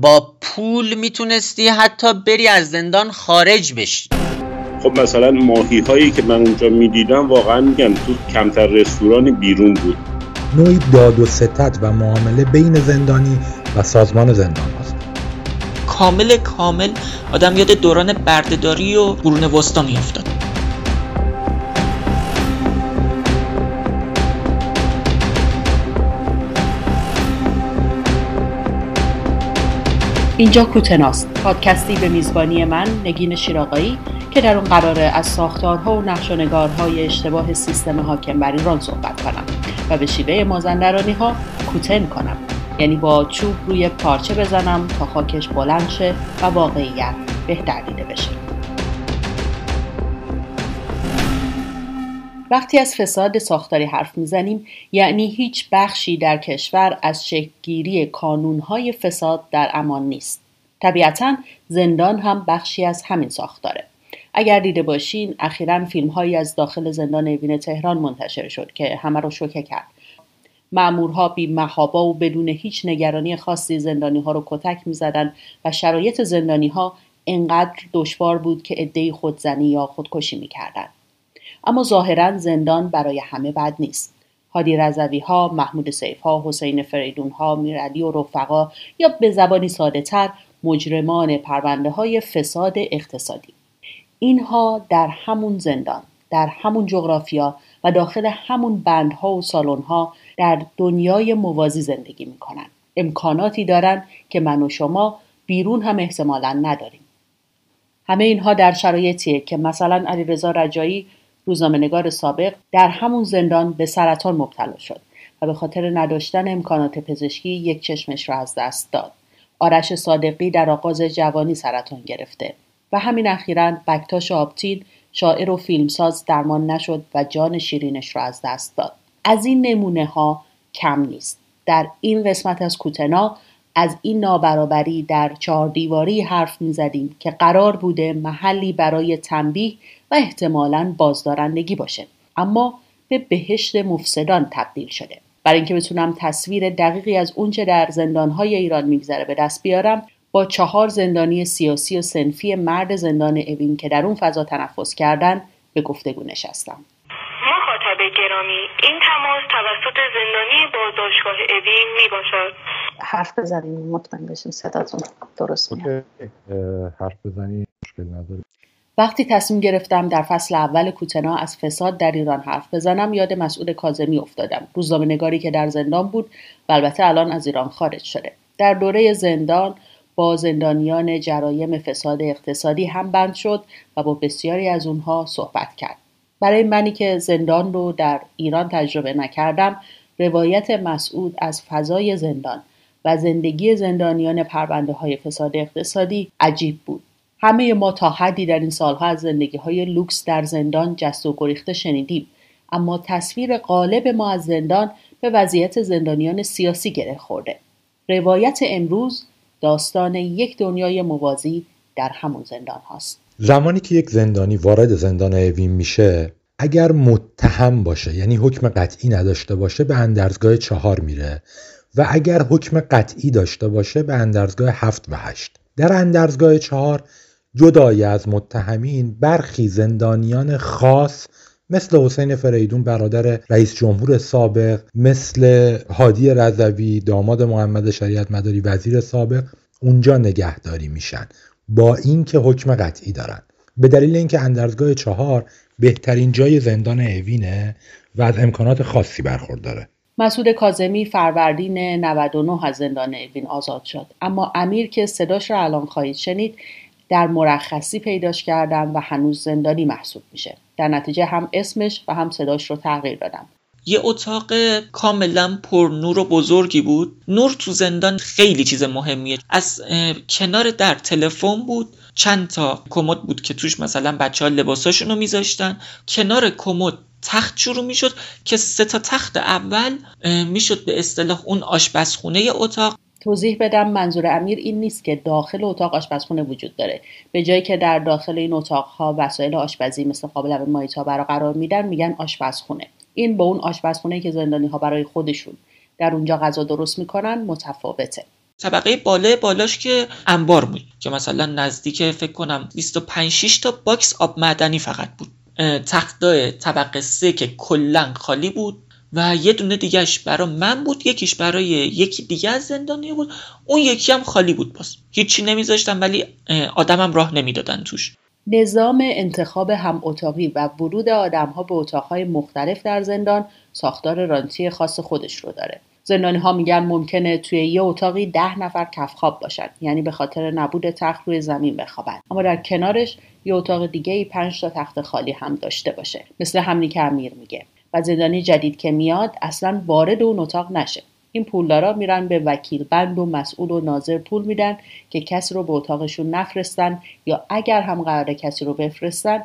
با پول می‌تونستی حتی بری از زندان خارج بشی. خب مثلا ماهی هایی که من اونجا می‌دیدم واقعا میگم تو کمتر رستوران بیرون بود. نوعی داد و ستت و معامله بین زندانی و سازمان زندان هست. کامل کامل آدم یاد دوران بردهداری و قرون وسطا میافتاد. اینجا کوتناست. پادکستی به میزبانی من نگین شیراقایی که در اون قراره از ساختارها و نقش و نگارهای اشتباه سیستم حاکم بر ایران صحبت کنم و به شیوه مازندرانی ها کوتن کنم. یعنی با چوب روی پارچه بزنم تا خاکش بلند شه و واقعیت بهتر دیده بشه. وقتی از فساد ساختاری حرف می‌زنیم یعنی هیچ بخشی در کشور از شکلگیری کانونهای فساد در امان نیست. طبیعتا زندان هم بخشی از همین ساختاره. اگر دیده باشین اخیرا فیلم هایی از داخل زندان اوین تهران منتشر شد که همه رو شوکه کرد. معمورها بی محابا و بدون هیچ نگرانی خاصی زندانی ها رو کتک می زدن و شرایط زندانی ها انقدر دشوار بود که عدهای خودزنی یا خودکشی می کردن. اما ظاهرا زندان برای همه بد نیست هادی رضوی ها، محمود سیف ها، حسین فریدون ها، میرعلی و رفقا یا به زبانی ساده تر مجرمان پرونده های فساد اقتصادی. اینها در همون زندان، در همون جغرافیا و داخل همون بندها و سالنها در دنیای موازی زندگی می‌کنن. امکاناتی دارن که من و شما بیرون هم احتمالا نداریم. همه اینها در شرایطیه که مثلا علیرضا رجایی روزنامهنگار سابق در همون زندان به سرطان مبتلا شد و به خاطر نداشتن امکانات پزشکی یک چشمش را از دست داد. آرش صادقی در آغاز جوانی سرطان گرفته و همین اخیرا بکتاش آبتین شاعر و فیلمساز درمان نشد و جان شیرینش را از دست داد. از این نمونه ها کم نیست. در این قسمت از کوتنا از این نابرابری در چهار دیواری حرف می زدیم که قرار بوده محلی برای تنبیه و احتمالا بازدارندگی باشه. اما به بهشت مفسدان تبدیل شده. برای اینکه بتونم تصویر دقیقی از اونچه در زندانهای ایران میگذره به دست بیارم با چهار زندانی سیاسی و سنفی مرد زندان اوین که در اون فضا تنفس کردن به گفتگو نشستم. مخاطب گرامی این تماس توسط زندانی بازداشتگاه اوین می باشد حرف بزنیم مطمئن بشیم صداتون درست میاد. حرف بزنی مشکل نداره. وقتی تصمیم گرفتم در فصل اول کوتنا از فساد در ایران حرف بزنم یاد مسعود کازمی افتادم. روزنامه نگاری که در زندان بود و البته الان از ایران خارج شده. در دوره زندان با زندانیان جرایم فساد اقتصادی هم بند شد و با بسیاری از اونها صحبت کرد. برای منی که زندان رو در ایران تجربه نکردم روایت مسعود از فضای زندان و زندگی زندانیان پرونده های فساد اقتصادی عجیب بود. همه ما تا حدی در این سالها از زندگی های لوکس در زندان جست و گریخته شنیدیم. اما تصویر غالب ما از زندان به وضعیت زندانیان سیاسی گره خورده. روایت امروز داستان یک دنیای موازی در همون زندان هاست. زمانی که یک زندانی وارد زندان اوین میشه اگر متهم باشه یعنی حکم قطعی نداشته باشه به اندرزگاه چهار میره. و اگر حکم قطعی داشته باشه به اندرزگاه هفت و هشت. در اندرزگاه چهار جدای از متهمین برخی زندانیان خاص مثل حسین فریدون برادر رئیس جمهور سابق مثل هادی رضوی داماد محمد شریعت مداری وزیر سابق اونجا نگهداری میشن. با اینکه حکم قطعی دارن. به دلیل اینکه اندرزگاه چهار بهترین جای زندان اوینه و از امکانات خاصی برخورداره. مسعود کازمی فروردین 99 از زندان اوین آزاد شد. اما امیر که صداش را الان خواهید شنید در مرخصی پیداش کردم و هنوز زندانی محسوب میشه. در نتیجه هم اسمش و هم صداش رو تغییر دادم. یه اتاق کاملا پر نور و بزرگی بود. نور تو زندان خیلی چیز مهمیه. از کنار در تلفن بود. چند تا کمد بود که توش مثلا بچه ها لباساشون رو میذاشتن. کنار کمد تخت شروع می‌شد که سه تا تخت اول می‌شد به اصطلاح اون آشپزخونه اتاق. توضیح بدم منظور امیر این نیست که داخل اتاق آشپزخونه وجود داره. به جایی که در داخل این اتاقها وسایل آشپزی مثل قابل ماهیتابه رو قرار میدن میگن آشپزخونه. این با اون آشپزخونه که زندانی ها برای خودشون در اونجا غذا درست می‌کنن متفاوته. طبقه بالا بالاش که انبار بود که مثلا نزدیک فکر کنم 25 6 تا box آب معدنی فقط بود. تختای طبقه سه که کلا خالی بود و یه دونه دیگهش برای من بود یکیش برای یکی دیگه از زندانی بود اون یکی هم خالی بود پس هیچی نمیذاشتم ولی آدمم راه نمی‌دادن توش. نظام انتخاب هم اتاقی و ورود آدمها به اتاقهای مختلف در زندان ساختار رانتی خاص خودش رو داره. زندانی ها میگن ممکنه توی یه اتاقی ده نفر کفخواب باشن یعنی به خاطر نبود تخت روی زمین بخوابن. اما در کنارش یه اتاق دیگه ای پنج تا تخت خالی هم داشته باشه مثل همینی که امیر میگه. و زندانی جدید که میاد اصلا وارد اون اتاق نشه. این پولدارا میرن به وکیل بند و مسئول و ناظر پول میدن که کسی رو به اتاقشون نفرستن یا اگر هم قرار کسی رو بفرستن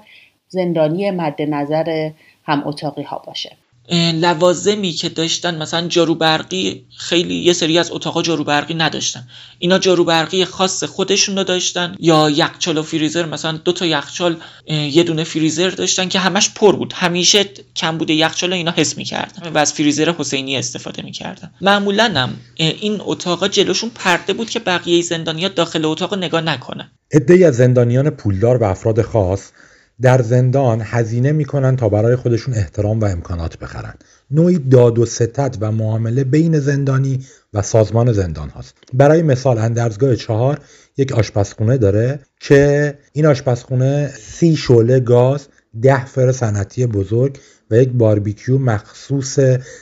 زندانی مد نظر هم اتاقی ها باشه. لوازمی که داشتن مثلا جارو برقی خیلی یه سری از اتاقا جارو برقی نداشتن. اینا جارو برقی خاص خودشون رو داشتن. یا یخچال و فریزر مثلا دو تا یخچال یه دونه فریزر داشتن که همش پر بود. همیشه کم بوده یخچال اینا حس می‌کردن و از فریزر حسینی استفاده می‌کردن. معمولا هم این اتاقا جلوشون پرده بود که بقیه زندانیا داخل اتاق نگاه نکنن. عدهای از زندانیان پولدار و افراد خاص در زندان هزینه می‌کنن تا برای خودشون احترام و امکانات بخرن. نوعی داد و ستت و معامله بین زندانی و سازمان زندان هاست. برای مثال اندرزگاه چهار یک آشپزخونه داره که این آشپزخونه سی شعله گاز ده فر صنعتی بزرگ و یک باربیکیو مخصوص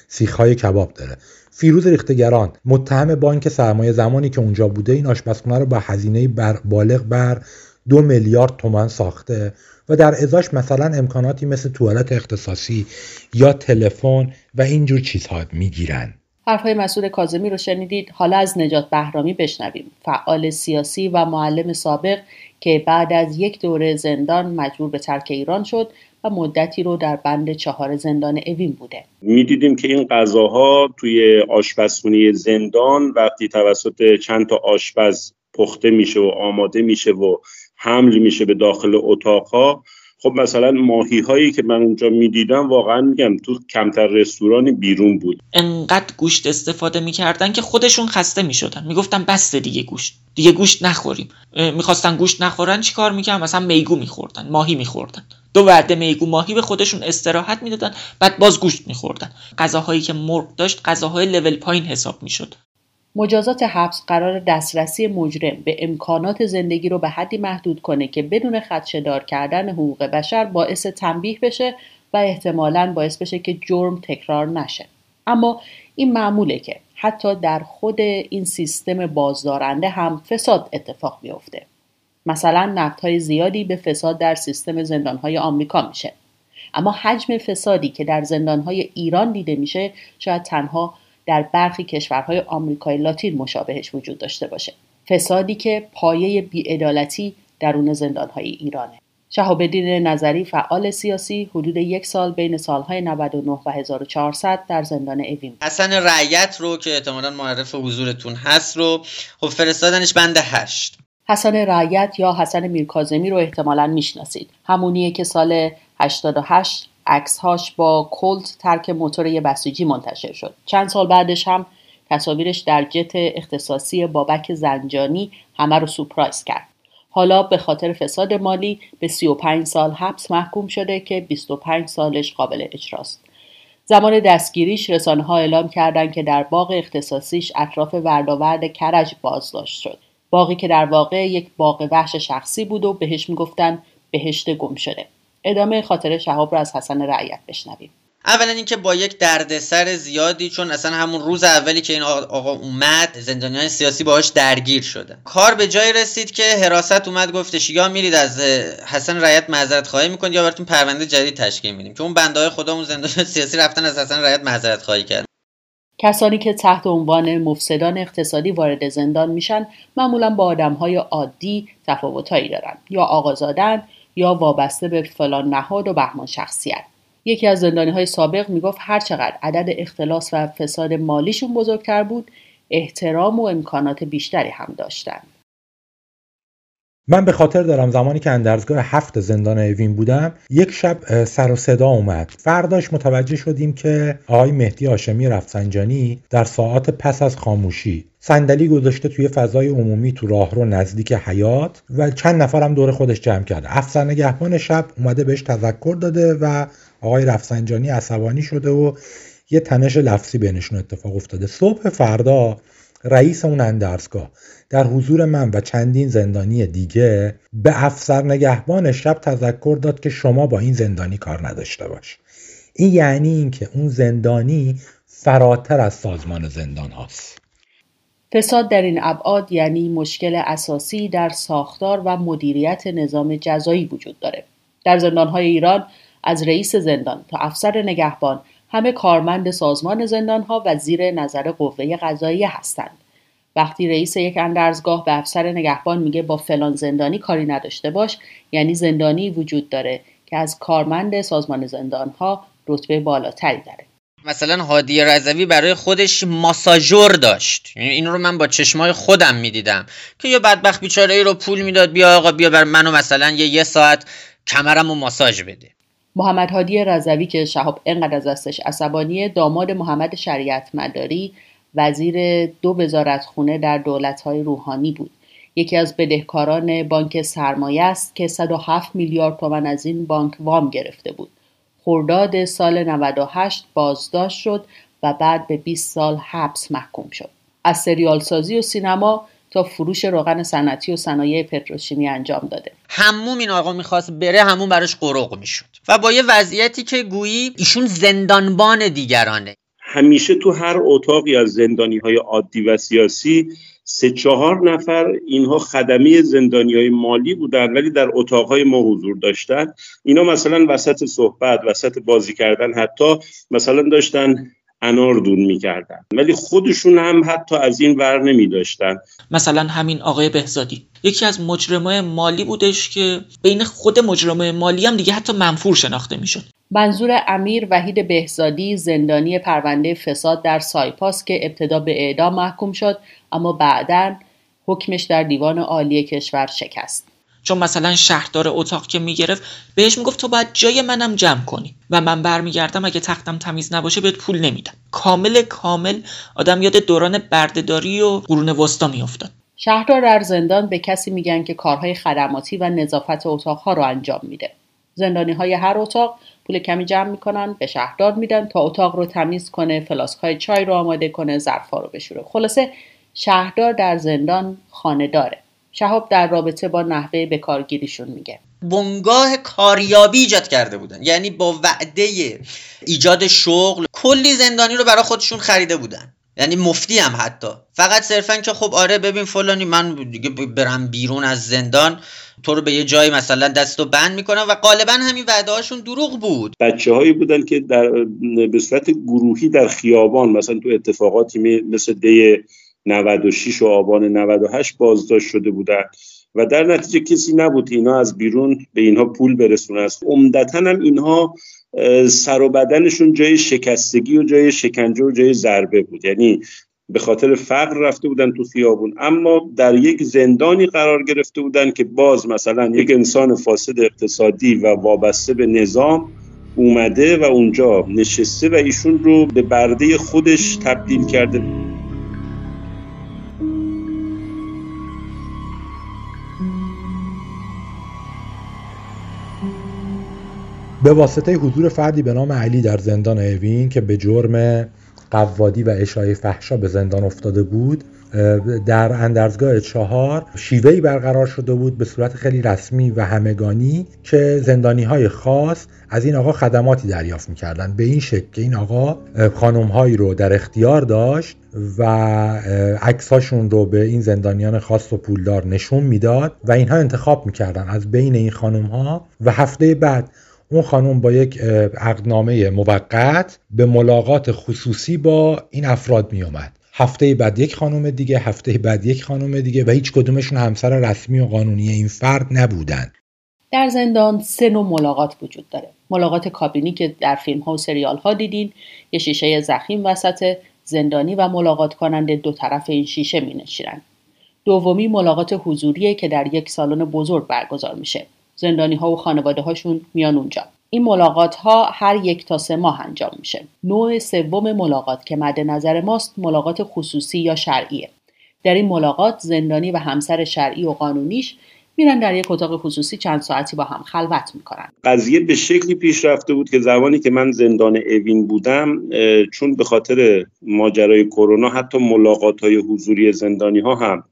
سیخهای کباب داره. فیروز ریختگران متهم بانک سرمایه زمانی که اونجا بوده این آشپزخونه رو با هزینه بر بالغ بر دو میلیارد تومن ساخته و در ازاش مثلا امکاناتی مثل توالت اختصاصی یا تلفن و اینجور چیزها می‌گیرن. حرفهای مسعود کاظمی رو شنیدید. حالا از نجات بهرامی بشنویم. فعال سیاسی و معلم سابق که بعد از یک دوره زندان مجبور به ترک ایران شد و مدتی رو در بند چهار زندان اوین بوده. می‌دیدیم که این غذاها توی آشپزخونه زندان وقتی توسط چند تا آشپز پخته میشه و آماده میشه و حمل میشه به داخل اتاقها. خب مثلا ماهی هایی که من اونجا می‌دیدم واقعا میگم تو کمتر رستورانی بیرون بود. انقدر گوشت استفاده می‌کردن که خودشون خسته می‌شدن. می‌گفتن بسته دیگه گوشت. دیگه گوشت نخوریم. می‌خواستن گوشت نخورن چیکار می‌کردن؟ مثلا میگو میخوردن ماهی میخوردن. دو وعده میگو ماهی به خودشون استراحت می‌دادن بعد باز گوشت میخوردن. غذاهایی که مرغ داشت غذاهای لول پایین حساب می‌شد. مجازات حبس قرار دسترسی مجرم به امکانات زندگی رو به حدی محدود کنه که بدون خدشدار کردن حقوق بشر باعث تنبیه بشه و احتمالا باعث بشه که جرم تکرار نشه. اما این معموله که حتی در خود این سیستم بازدارنده هم فساد اتفاق میافته. مثلا نقدهای زیادی به فساد در سیستم زندانهای آمریکا میشه. اما حجم فسادی که در زندانهای ایران دیده میشه شاید تنها در برخی کشورهای آمریکای لاتین مشابهش وجود داشته باشه. فسادی که پایه بیعدالتی درون زندانهای ایرانه. شهابالدین نظری فعال سیاسی حدود یک سال بین سالهای 99 و 1400 در زندان اوین حسن رعیت رو که احتمالا معرف حضورتون هست رو خب فرستادنش بند هشت. حسن رعیت یا حسن میرکازمی رو احتمالا می‌شناسید. همونیه که سال 88 عکسهاش با کلت ترک موتور یه بسیجی منتشر شد. چند سال بعدش هم تصاویرش در جت اختصاصی بابک زنجانی همه رو سپرایز کرد. حالا به خاطر فساد مالی به 35 سال حبس محکوم شده که 25 سالش قابل اجراست زمان دستگیریش رسانه ها اعلام کردند که در باغ اختصاصیش اطراف ورداورد کرج بازداشت شد. باقی که در واقع یک باغ وحش شخصی بود و بهش می‌گفتن بهشت گم شده ادامه خاطر شهاب رو از حسن رعیت بشنویم. اولا اینکه با یک دردسر زیادی چون اصلا همون روز اولی که این آقا اومد زندانیان سیاسی باهاش درگیر شده کار به جای رسید که حراست اومد گفتش یا میرید از حسن رعیت معذرت خواهی می‌کنید یا براتون پرونده جدید تشکیل میدیم. که اون بنده های خودمون زندانیان سیاسی رفتن از حسن رعیت معذرت خواهی کردن. کسانی که تحت عنوان مفسدان اقتصادی وارد زندان میشن معمولا با آدمهای عادی تفاوتهایی دارن. یا آقازادن یا وابسته به فلان نهاد و بهمان شخصیت. یکی از زندانی های سابق می‌گفت هرچقدر عدد اختلاس و فساد مالیشون بزرگتر بود احترام و امکانات بیشتری هم داشتند من به خاطر دارم زمانی که اندرزگاه هفت زندان اوین بودم یک شب سر و صدا اومد. فرداش متوجه شدیم که آقای مهدی آشمی رفسنجانی در ساعات پس از خاموشی صندلی گذاشته توی فضای عمومی تو راهرو نزدیک حیات و چند نفرم دور خودش جمع کرده. افسر نگهبان شب اومده بهش تذکر داده و آقای رفسنجانی عصبانی شده و یه تنش لفظی بینشون اتفاق افتاده. صبح فردا رئیس اون اندرزگاه. در حضور من و چندین زندانی دیگه به افسر نگهبان شب تذکر داد که شما با این زندانی کار نداشته باش. این یعنی اینکه اون زندانی فراتر از سازمان زندان هاست. فساد در این ابعاد یعنی مشکل اساسی در ساختار و مدیریت نظام جزایی وجود داره. در زندانهای ایران از رئیس زندان تا افسر نگهبان همه کارمند سازمان زندانها و زیر نظر قوه قضاییه هستند. وقتی رئیس یک اندرزگاه به افسر نگهبان میگه با فلان زندانی کاری نداشته باش یعنی زندانی وجود داره که از کارمند سازمان زندانها رتبه بالاتری داره. مثلا هادی رضوی برای خودش ماساژور داشت. یعنی این رو من با چشمای خودم می‌دیدم که یه بدبخت بیچاره ای رو پول می‌داد بیا آقا بیا بر منو مثلا یه یه ساعت کمرم و ماساژ بده. محمد هادی رضوی که شهاب انقدر از دستش عصبانیه داماد محمد شریعت مداری وزیر دو وزارتخونه در دولتهای روحانی بود. یکی از بدهکاران بانک سرمایه است که 107 میلیارد تومن از این بانک وام گرفته بود. خرداد سال 98 بازداشت شد و بعد به 20 سال حبس محکوم شد. از سریال سازی و سینما تا فروش روغن صنعتی و صنایع پتروشیمی انجام داده. هموم این آقا می‌خواست بره همون براش قروق می‌شد. و با یه وضعیتی که گویی ایشون زندانبان دیگرانه. همیشه تو هر اتاقی از زندانی های عادی و سیاسی سه چهار نفر اینها خدمی زندانی های مالی بودن ولی در اتاقهای ما حضور داشتن. اینا مثلا وسط صحبت وسط بازی کردن حتی مثلا داشتن انار دون می‌کردن. ولی خودشون هم حتی از این ور نمی داشتن مثلا همین آقای بهزادی. یکی از مجرمای مالی بودش که بین خود مجرمای مالی هم دیگه حتی منفور شناخته می‌شد. منظور امیر وحید بهزادی زندانی پرونده فساد در سایپاس که ابتدا به اعدام محکوم شد اما بعدا حکمش در دیوان عالی کشور شکست. چون مثلا شهردار اتاق که می‌گرفت بهش می‌گفت تو باید جای منم جمع کنی و من برمیگردم اگه تختم تمیز نباشه بهت پول نمیدم. کامل کامل آدم یاد دوران بردهداری و قرون وسطا میافتاد. شهردار در زندان به کسی میگن که کارهای خدماتی و نظافت اتاقها رو انجام میده. زندانی های هر اتاق پول کمی جمع می‌کنن به شهردار میدن تا اتاق رو تمیز کنه فلاسک های چای رو آماده کنه ظرفا رو بشوره. خلاصه شهردار در زندان خانه داره شهاب در رابطه با نحوه بکارگیریشون میگه. بنگاه کاریابی ایجاد کرده بودن. یعنی با وعده ایجاد شغل کلی زندانی رو برای خودشون خریده بودن. یعنی مفتی هم حتی. فقط صرفا که خب آره ببین فلانی من دیگه برم بیرون از زندان تو رو به یه جایی مثلا دست و بند می‌کنم. و غالبا همین وعده هاشون دروغ بود. بچه هایی بودن که در به صورت گروهی در خیابان مثلا تو اتفاقاتی مثل دی 96 و آبان 98 بازداشت شده بودن و در نتیجه کسی نبود اینا از بیرون به اینها پول برسونه. است عمدتا هم اینها سر و بدنشون جای شکستگی و جای شکنجه و جای ضربه بود. یعنی به خاطر فقر رفته بودن تو خیابون. اما در یک زندانی قرار گرفته بودن که باز مثلا یک انسان فاسد اقتصادی و وابسته به نظام اومده و اونجا نشسته و ایشون رو به برده خودش تبدیل کرده. به واسطه حضور فردی به نام علی در زندان اوین که به جرم قوادی و اشای فحشا به زندان افتاده بود در اندرزگاه چهار شیوهی برقرار شده بود به صورت خیلی رسمی و همگانی که زندانی های خاص از این آقا خدماتی دریافت می‌کردن به این شکل که این آقا خانم هایی رو در اختیار داشت و عکساشون رو به این زندانیان خاص و پولدار نشون می‌داد و اینها انتخاب می‌کردن از بین این خانم ها و هفته بعد اون خانم با یک عقدنامه موقت به ملاقات خصوصی با این افراد می اومد هفته بعد یک خانم دیگه هفته بعد یک خانم دیگه و هیچ کدومشون همسر رسمی و قانونی این فرد نبودن. در زندان سه نوع ملاقات وجود داره. ملاقات کابینی که در فیلم ها و سریال ها دیدین یه شیشه زخیم وسط زندانی و ملاقات کننده دو طرف این شیشه می نشیرن. دومی ملاقات حضوریه که در یک سالن بزرگ برگزار میشه. زندانی ها و خانواده هاشون میان اونجا. این ملاقات ها هر یک تا سه ماه انجام میشه. نوع سوم ملاقات که مد نظر ماست ملاقات خصوصی یا شرعیه. در این ملاقات زندانی و همسر شرعی و قانونیش میرن در یک اتاق خصوصی چند ساعتی با هم خلوت می‌کنن. قضیه به شکلی پیش رفته بود که زمانی که من زندان اوین بودم چون به خاطر ماجرای کرونا حتی ملاقات های حضوری زندانی ها هم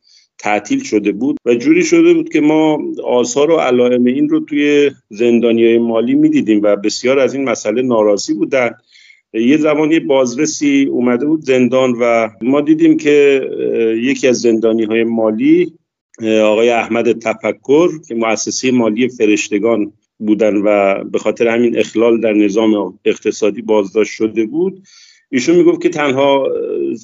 تعطیل شده بود و جوری شده بود که ما آثار و علائم این رو توی زندانی های مالی می‌دیدیم و بسیار از این مسئله ناراضی بودن. یه زمانی بازرسی اومده بود زندان و ما دیدیم که یکی از زندانی های مالی آقای احمد تفکر که مؤسسه مالی فرشتگان بودن و به خاطر همین اخلال در نظام اقتصادی بازداشت شده بود ایشون می‌گفت که تنها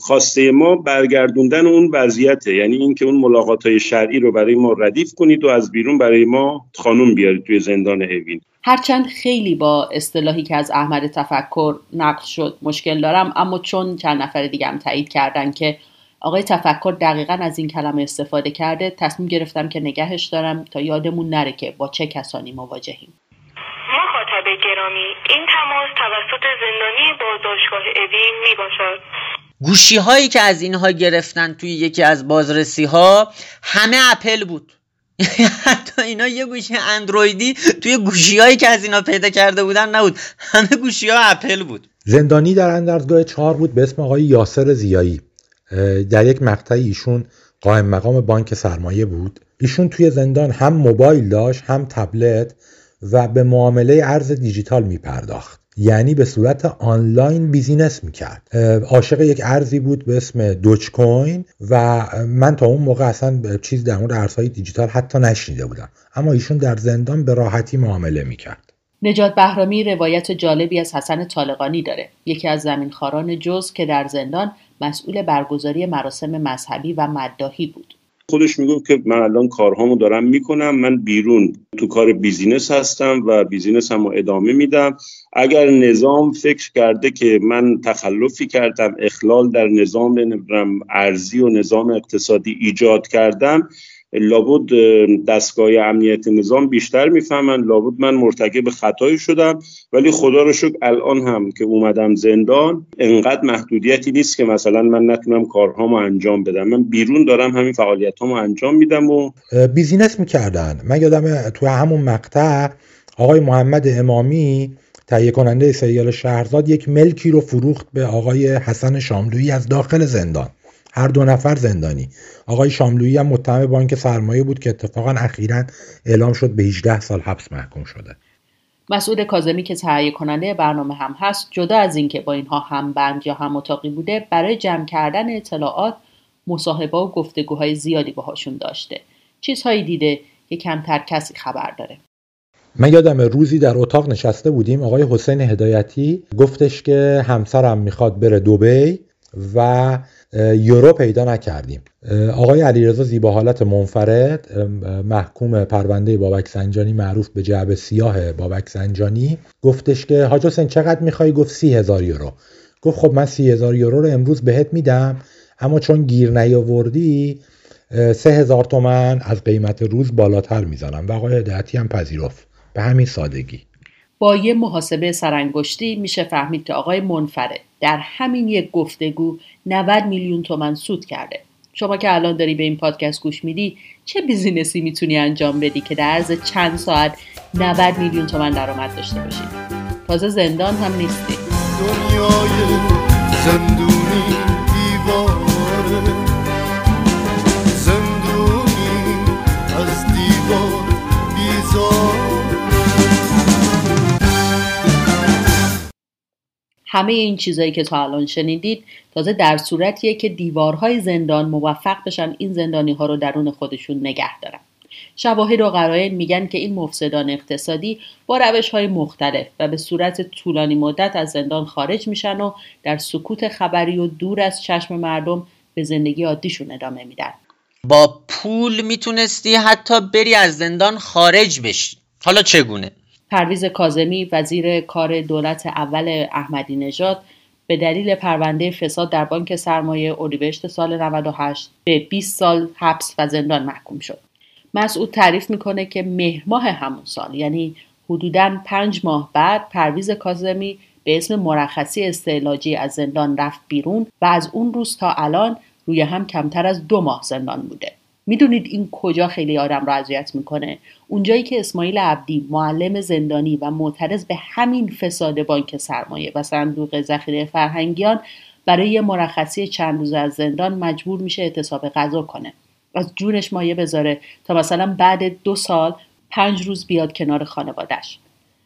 خواسته ما برگردوندن اون وضعیته. یعنی اینکه اون ملاقات های شرعی رو برای ما ردیف کنید و از بیرون برای ما خانوم بیارید توی زندان اوین هرچند خیلی با اصطلاحی که از احمد تفکر نقل شد مشکل دارم اما چون چند نفر دیگه هم تایید کردن که آقای تفکر دقیقا از این کلمه استفاده کرده تصمیم گرفتم که نگهش دارم تا یادمون نره که با چه کسانی مواجهیم. گرامی این تماس توسط زندانی بازداشتگاه اوین می باشد. گوشی هایی که از اینها گرفتن توی یکی از بازرسی ها همه اپل بود. حتی اینا یه گوشی اندرویدی توی گوشی هایی که از اینا پیدا کرده بودن نبود. همه گوشی ها اپل بود. زندانی در اندرزگاه چهار بود به اسم آقای یاسر زیایی. در یک مقطعی ایشون قائم مقام بانک سرمایه بود. ایشون توی زندان هم موبایل داشت هم تبلت و به معامله ارز دیجیتال می پرداخت یعنی به صورت آنلاین business می‌کرد. عاشق یک ارزی بود به اسم Dogecoin و من تا اون موقع اصلا چیز در مورد ارزهای دیجیتال حتی نشنیده بودم. اما ایشون در زندان به راحتی معامله می‌کرد. نجات بهرامی روایت جالبی از حسن طالقانی داره. یکی از زمینخواران جز که در زندان مسئول برگزاری مراسم مذهبی و مداحی بود. خودش می‌گفت که من الان کارهامو دارم می‌کنم من بیرون تو کار business هستم و business هم ادامه میدم. اگر نظام فکر کرده که من تخلفی کردم اخلال در نظام ارزی و نظام اقتصادی ایجاد کردم لابد دستگاه امنیت نظام بیشتر می‌فهمن لابد من مرتکب خطایی شدم. ولی خدا رو شکر الان هم که اومدم زندان انقدر محدودیتی نیست که مثلا من نتونم کارهامو انجام بدم. من بیرون دارم همین فعالیتامو انجام میدم و بیزینس می‌کردن. من یادم تو همون مقطع آقای محمد امامی تهیه کننده سریال شهرزاد یک ملکی رو فروخت به آقای حسن شاملویی از داخل زندان. هر دو نفر زندانی. آقای شاملویی هم متهم بانک سرمایه بود که اتفاقا اخیرا اعلام شد به 18 سال حبس محکوم شده. مسعود کاظمی که تهیه کننده برنامه هم هست جدا از اینکه با اینها هم بند یا هم اتاقی بوده برای جمع کردن اطلاعات مصاحبه و گفتگوهای زیادی باهاشون داشته. چیزهایی دیده که کمتر کسی خبر داره. من یادم روزی در اتاق نشسته بودیم. آقای حسین هدایتی گفتش که همسرم می‌خواد بره دوبی و یورو پیدا نکردیم. آقای علیرضا زیبا حالت منفرد محکوم پرونده بابک سنجانی معروف به جعب سیاه بابک سنجانی. گفتش که حاج حسین چقدر می‌خوای؟ گفت سی هزار یورو. گفت خب من سی هزار یورو رو امروز بهت میدم اما چون گیر نیاوردی سه هزار تومن از قیمت روز بالاتر می‌زنم. و آقای هدایتی هم پذیرفت. به همین سادگی. با یه محاسبه سرانگشتی میشه فهمید که آقای منفرد در همین یک گفتگو 90 میلیون تومن سود کرده. شما که الان داری به این پادکست گوش میدی چه بیزینسی می‌تونی انجام بدی که در عرض چند ساعت 90 میلیون تومن درآمد داشته باشی؟ تازه زندان هم نیستی. دنیای زندونی همه این چیزهایی که تا الان شنیدید تازه در صورتیه که دیوارهای زندان موفق بشن این زندانی ها رو درون خودشون نگه دارن. شواهد و قرائن میگن که این مفسدان اقتصادی با روش های مختلف و به صورت طولانی مدت از زندان خارج میشن و در سکوت خبری و دور از چشم مردم به زندگی عادیشون ادامه میدن. با پول می‌تونستی حتی بری از زندان خارج بشی. حالا چگونه؟ پرویز کازمی وزیر کار دولت اول احمدی نژاد به دلیل پرونده فساد در بانک سرمایه اردیبهشت سال 98 به 20 سال حبس و زندان محکوم شد. مسعود تعریف می‌کنه که مهر ماه همون سال یعنی حدوداً پنج ماه بعد پرویز کازمی به اسم مرخصی استعلاجی از زندان رفت بیرون و از اون روز تا الان روی هم کمتر از دو ماه زندان بوده. می‌دونید این کجا خیلی آدم را اذیت می‌کنه. اونجایی که اسماعیل عبدی معلم زندانی و معترض به همین فساد بانک سرمایه و صندوق ذخیره فرهنگیان برای مرخصی چند روز از زندان مجبور میشه اعتصاب غذا کنه. از جونش مایه بذاره تا مثلا بعد دو سال پنج روز بیاد کنار خانوادش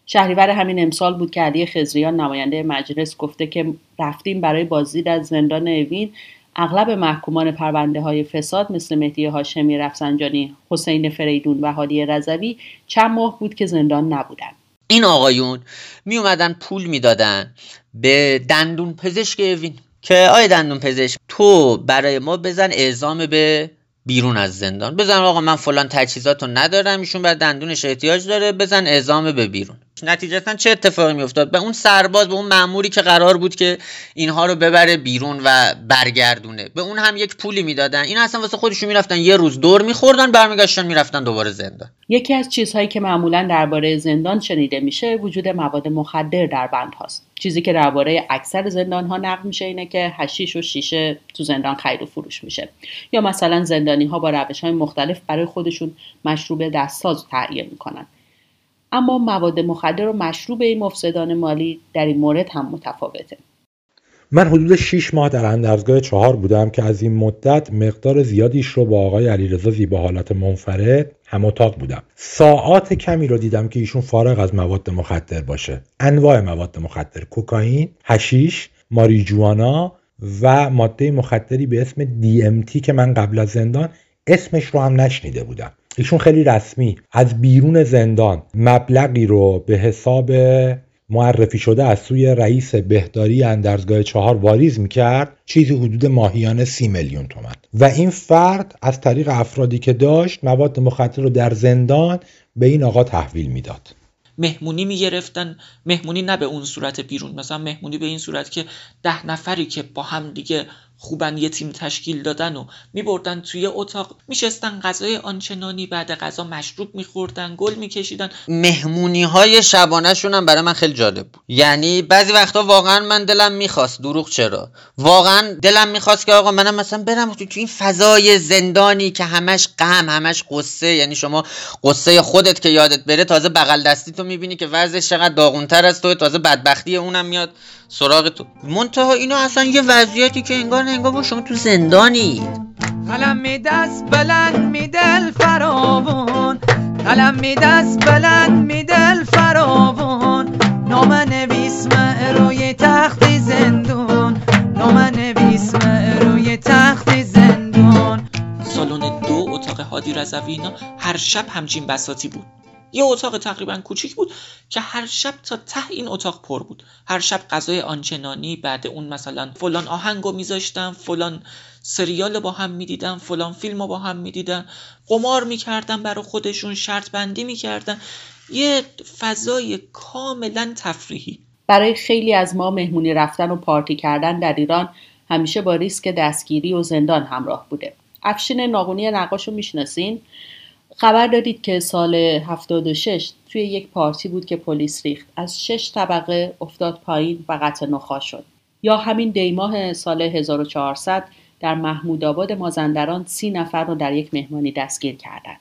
شهریور همین امسال بود که علی خزریان نماینده مجلس گفته که رفتیم برای بازدید از زندان اوین اغلب محکومان پرونده های فساد مثل مهدی هاشمی رفسنجانی، حسین فریدون و هادی رضوی چند ماه بود که زندان نبودن. این آقایون می اومدن پول می‌دادن به دندون پزشک اوین که آیا دندون پزشک تو برای ما بزن اعزام به بیرون از زندان بزن آقا من فلان تجهیزات ندارم ایشون بر دندونش احتیاج داره بزن اعزام به بیرون نتیجتا چه اتفاقی میافتاد؟ به اون سرباز به اون ماموری که قرار بود که اینها رو ببره بیرون و برگردونه. به اون هم یک پولی می‌دادن. این اصلا واسه خودشون می‌رفتن یه روز دور میخوردن برمیگشتن می‌رفتن دوباره زندان. یکی از چیزهایی که معمولا درباره زندان شنیده میشه وجود مواد مخدر در بند هاست چیزی که درباره اکثر زندان ها نقل میشه اینه که هشیش و شیشه تو زندان خرید و فروش میشه. یا مثلا زندانی ها با روش های مختلف برای خودشون مشروب دستساز تهیه می‌کنن. اما مواد مخدر و مشروب این مفسدان مالی در این مورد هم متفاوته. من حدود 6 ماه در اندرزگاه چهار بودم که از این مدت مقدار زیادیش رو با آقای علیرضا زیبا حالت منفرد هم اتاق بودم. ساعات کمی رو دیدم که ایشون فارغ از مواد مخدر باشه. انواع مواد مخدر کوکائین هشیش ماریجوانا و ماده مخدری به اسم DMT که من قبل از زندان اسمش رو هم نشنیده بودم. ایشون خیلی رسمی. از بیرون زندان مبلغی رو به حساب معرفی شده از سوی رئیس بهداری اندرزگاه چهار واریز می‌کرد. چیزی حدود ماهیانه سی میلیون تومن و این فرد از طریق افرادی که داشت مواد مخدر رو در زندان به این آقا تحویل می‌داد. مهمونی می‌گرفتن. مهمونی نه به اون صورت بیرون مثلا مهمونی به این صورت که ده نفری که با هم دیگه خوبن یه تیم تشکیل دادن و میبردن توی اتاق. میشستن غذای آنچنانی بعد غذا مشروب میخوردن گل میکشیدن. مهمونی های شبانهشون هم برای من خیلی جالب بود. یعنی بعضی وقتا واقعا من دلم می‌خواست دروغ چرا؟ واقعا دلم می‌خواست که آقا منم مثلا برم تو این فضای زندانی که همش غم همش قصه. یعنی شما قصه خودت که یادت بره تازه بغل دستی تو می‌بینی که وضعش چقدر داغونتر از تو تازه بدبختی اونم میاد سراغ تو. منتها اینو اصلا یه وضعیتی که انگار انگار با شما تو زندانی. قلم می دست بلند می دل فراوان. قلم می دست بلند می دل فراوان. نام نویس روی تخت زندان. نام نویس روی تخت زندان. سالن دو اتاق هادی رضوی اینا هر شب همچین بساتی بود. یه اتاق تقریبا کوچیک بود که هر شب تا ته این اتاق پر بود. هر شب غذای آنچنانی بعد اون مثلا فلان آهنگو میذاشتم فلان سریال با هم می‌دیدن فلان فیلم با هم می‌دیدن قمار می‌کردن برای خودشون شرط بندی می‌کردن یه فضای کاملا تفریحی. برای خیلی از ما مهمونی رفتن و پارتی کردن در ایران همیشه با ریسک دستگیری و زندان همراه بوده. افشین ناقونی نقاش رو می‌شناسین؟ خبر دادید که سال 76 توی یک پارتی بود که پلیس ریخت. از شش طبقه افتاد پایین و قطع نخا شد. یا همین دیماه سال 1400 در محمود آباد مازندران سی نفر رو در یک مهمانی دستگیر کردند.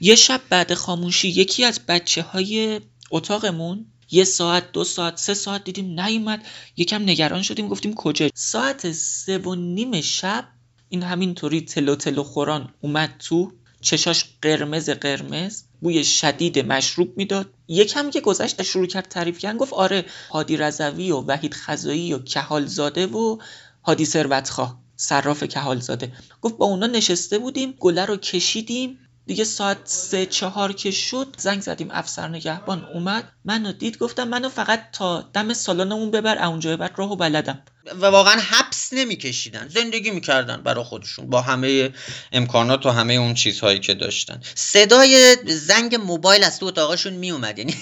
یه شب بعد خاموشی یکی از بچه های اتاقمون یه ساعت دو ساعت سه ساعت دیدیم نیومد. یکم نگران شدیم گفتیم کجا؟ ساعت سه و نیم شب این همینطوری تلو تلو خوران اومد تو چشاش قرمز قرمز بوی شدید مشروب می‌داد. یکم که گذشت شروع کرد تعریف کردن گفت آره هادی رضوی و وحید خزایی و کهال زاده و هادی ثروتخواه صراف کهال زاده گفت با اونا نشسته بودیم گله رو کشیدیم. دیگه ساعت سه چهار که شد زنگ زدیم افسر نگهبان اومد. منو دید گفتم منو فقط تا دم سالانمون ببر اونجا بعد راهو بلدم. و واقعا حبس نمیکشیدن زندگی می‌کردن برای خودشون با همه امکانات و همه اون چیزهایی که داشتن. صدای زنگ موبایل از تو اتاقشون میومد یعنی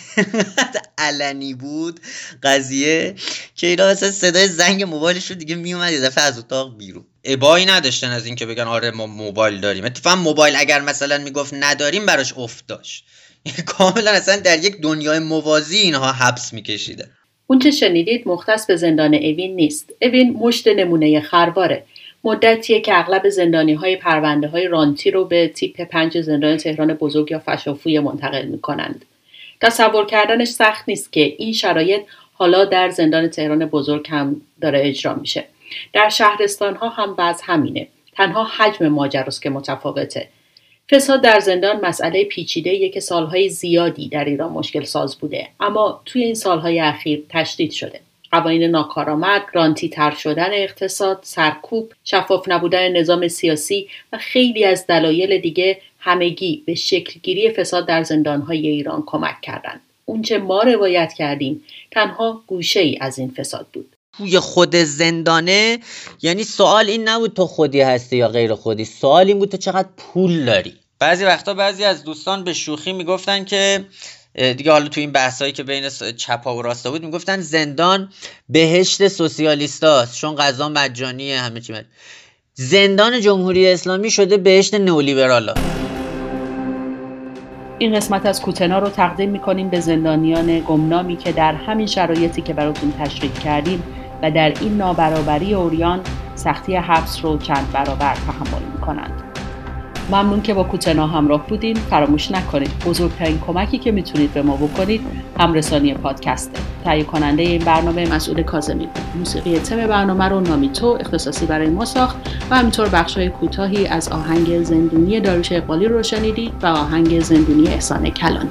علنی بود قضیه که اینا اصلا صدای زنگ موبایلشون دیگه میومد یه دفعه از اتاق بیرون. ابایی نداشتن از اینکه بگن آره ما موبایل داریم. اتفاقا موبایل اگر مثلا می‌گفت نداریم براش افت داشت. کاملا اصلا در یک دنیای موازی اینها حبس میکشیدن اون چه شنیدید؟ مختص به زندان اوین نیست. اوین مشت نمونه خرباره مدتیه که اغلب زندانی های پرونده های رانتی رو به تیپ پنج زندان تهران بزرگ یا فشافوی منتقل می کنند. تصور کردنش سخت نیست که این شرایط حالا در زندان تهران بزرگ هم داره اجرا میشه. در شهرستان ها هم بعض همینه. تنها حجم ماجراست که متفاوته. فساد در زندان مسئله پیچیده که سالهای زیادی در ایران مشکل ساز بوده اما توی این سالهای اخیر تشدید شده قوانین ناکارآمد رانتی تر شدن اقتصاد سرکوب شفاف نبودن نظام سیاسی و خیلی از دلایل دیگه همگی به شکلگیری فساد در زندانهای ایران کمک کردند اونچه ما روایت کردیم تنها گوشه ای از این فساد بود توی خود زندانه؟ یعنی سوال این نبود تو خودی هستی یا غیر خودی. سوال این بود تو چقدر پول داری؟ بعضی وقتا بعضی از دوستان به شوخی می‌گفتن که دیگه حالا تو این بحثایی که بین چپا و راستا بود می‌گفتن زندان بهشت سوسیالیستاست چون غذا مجانیه همه چی مجانی. زندان جمهوری اسلامی شده بهشت نولیبرالا این قسمت از کوتنا رو تقدیم می‌کنیم به زندانیان گمنامی که در همین شرایطی که براتون تشریح کردیم و در این نابرابری اوریان سختی حبس رو چند برابر تحمل می‌کنند. ممنون که با کوتنا همراه بودین. فراموش نکنید بزرگترین کمکی که می‌تونید به ما بکنید همرسانی پادکسته تهیه کننده این برنامه مسئول کازمی موسیقی تم برنامه رو نامیتو اختصاصی برای ما ساخت و همینطور بخش های کوتاهی از آهنگ زندونی داروش اقبالی رو شنیدید و آهنگ زندونی احسان کلانی.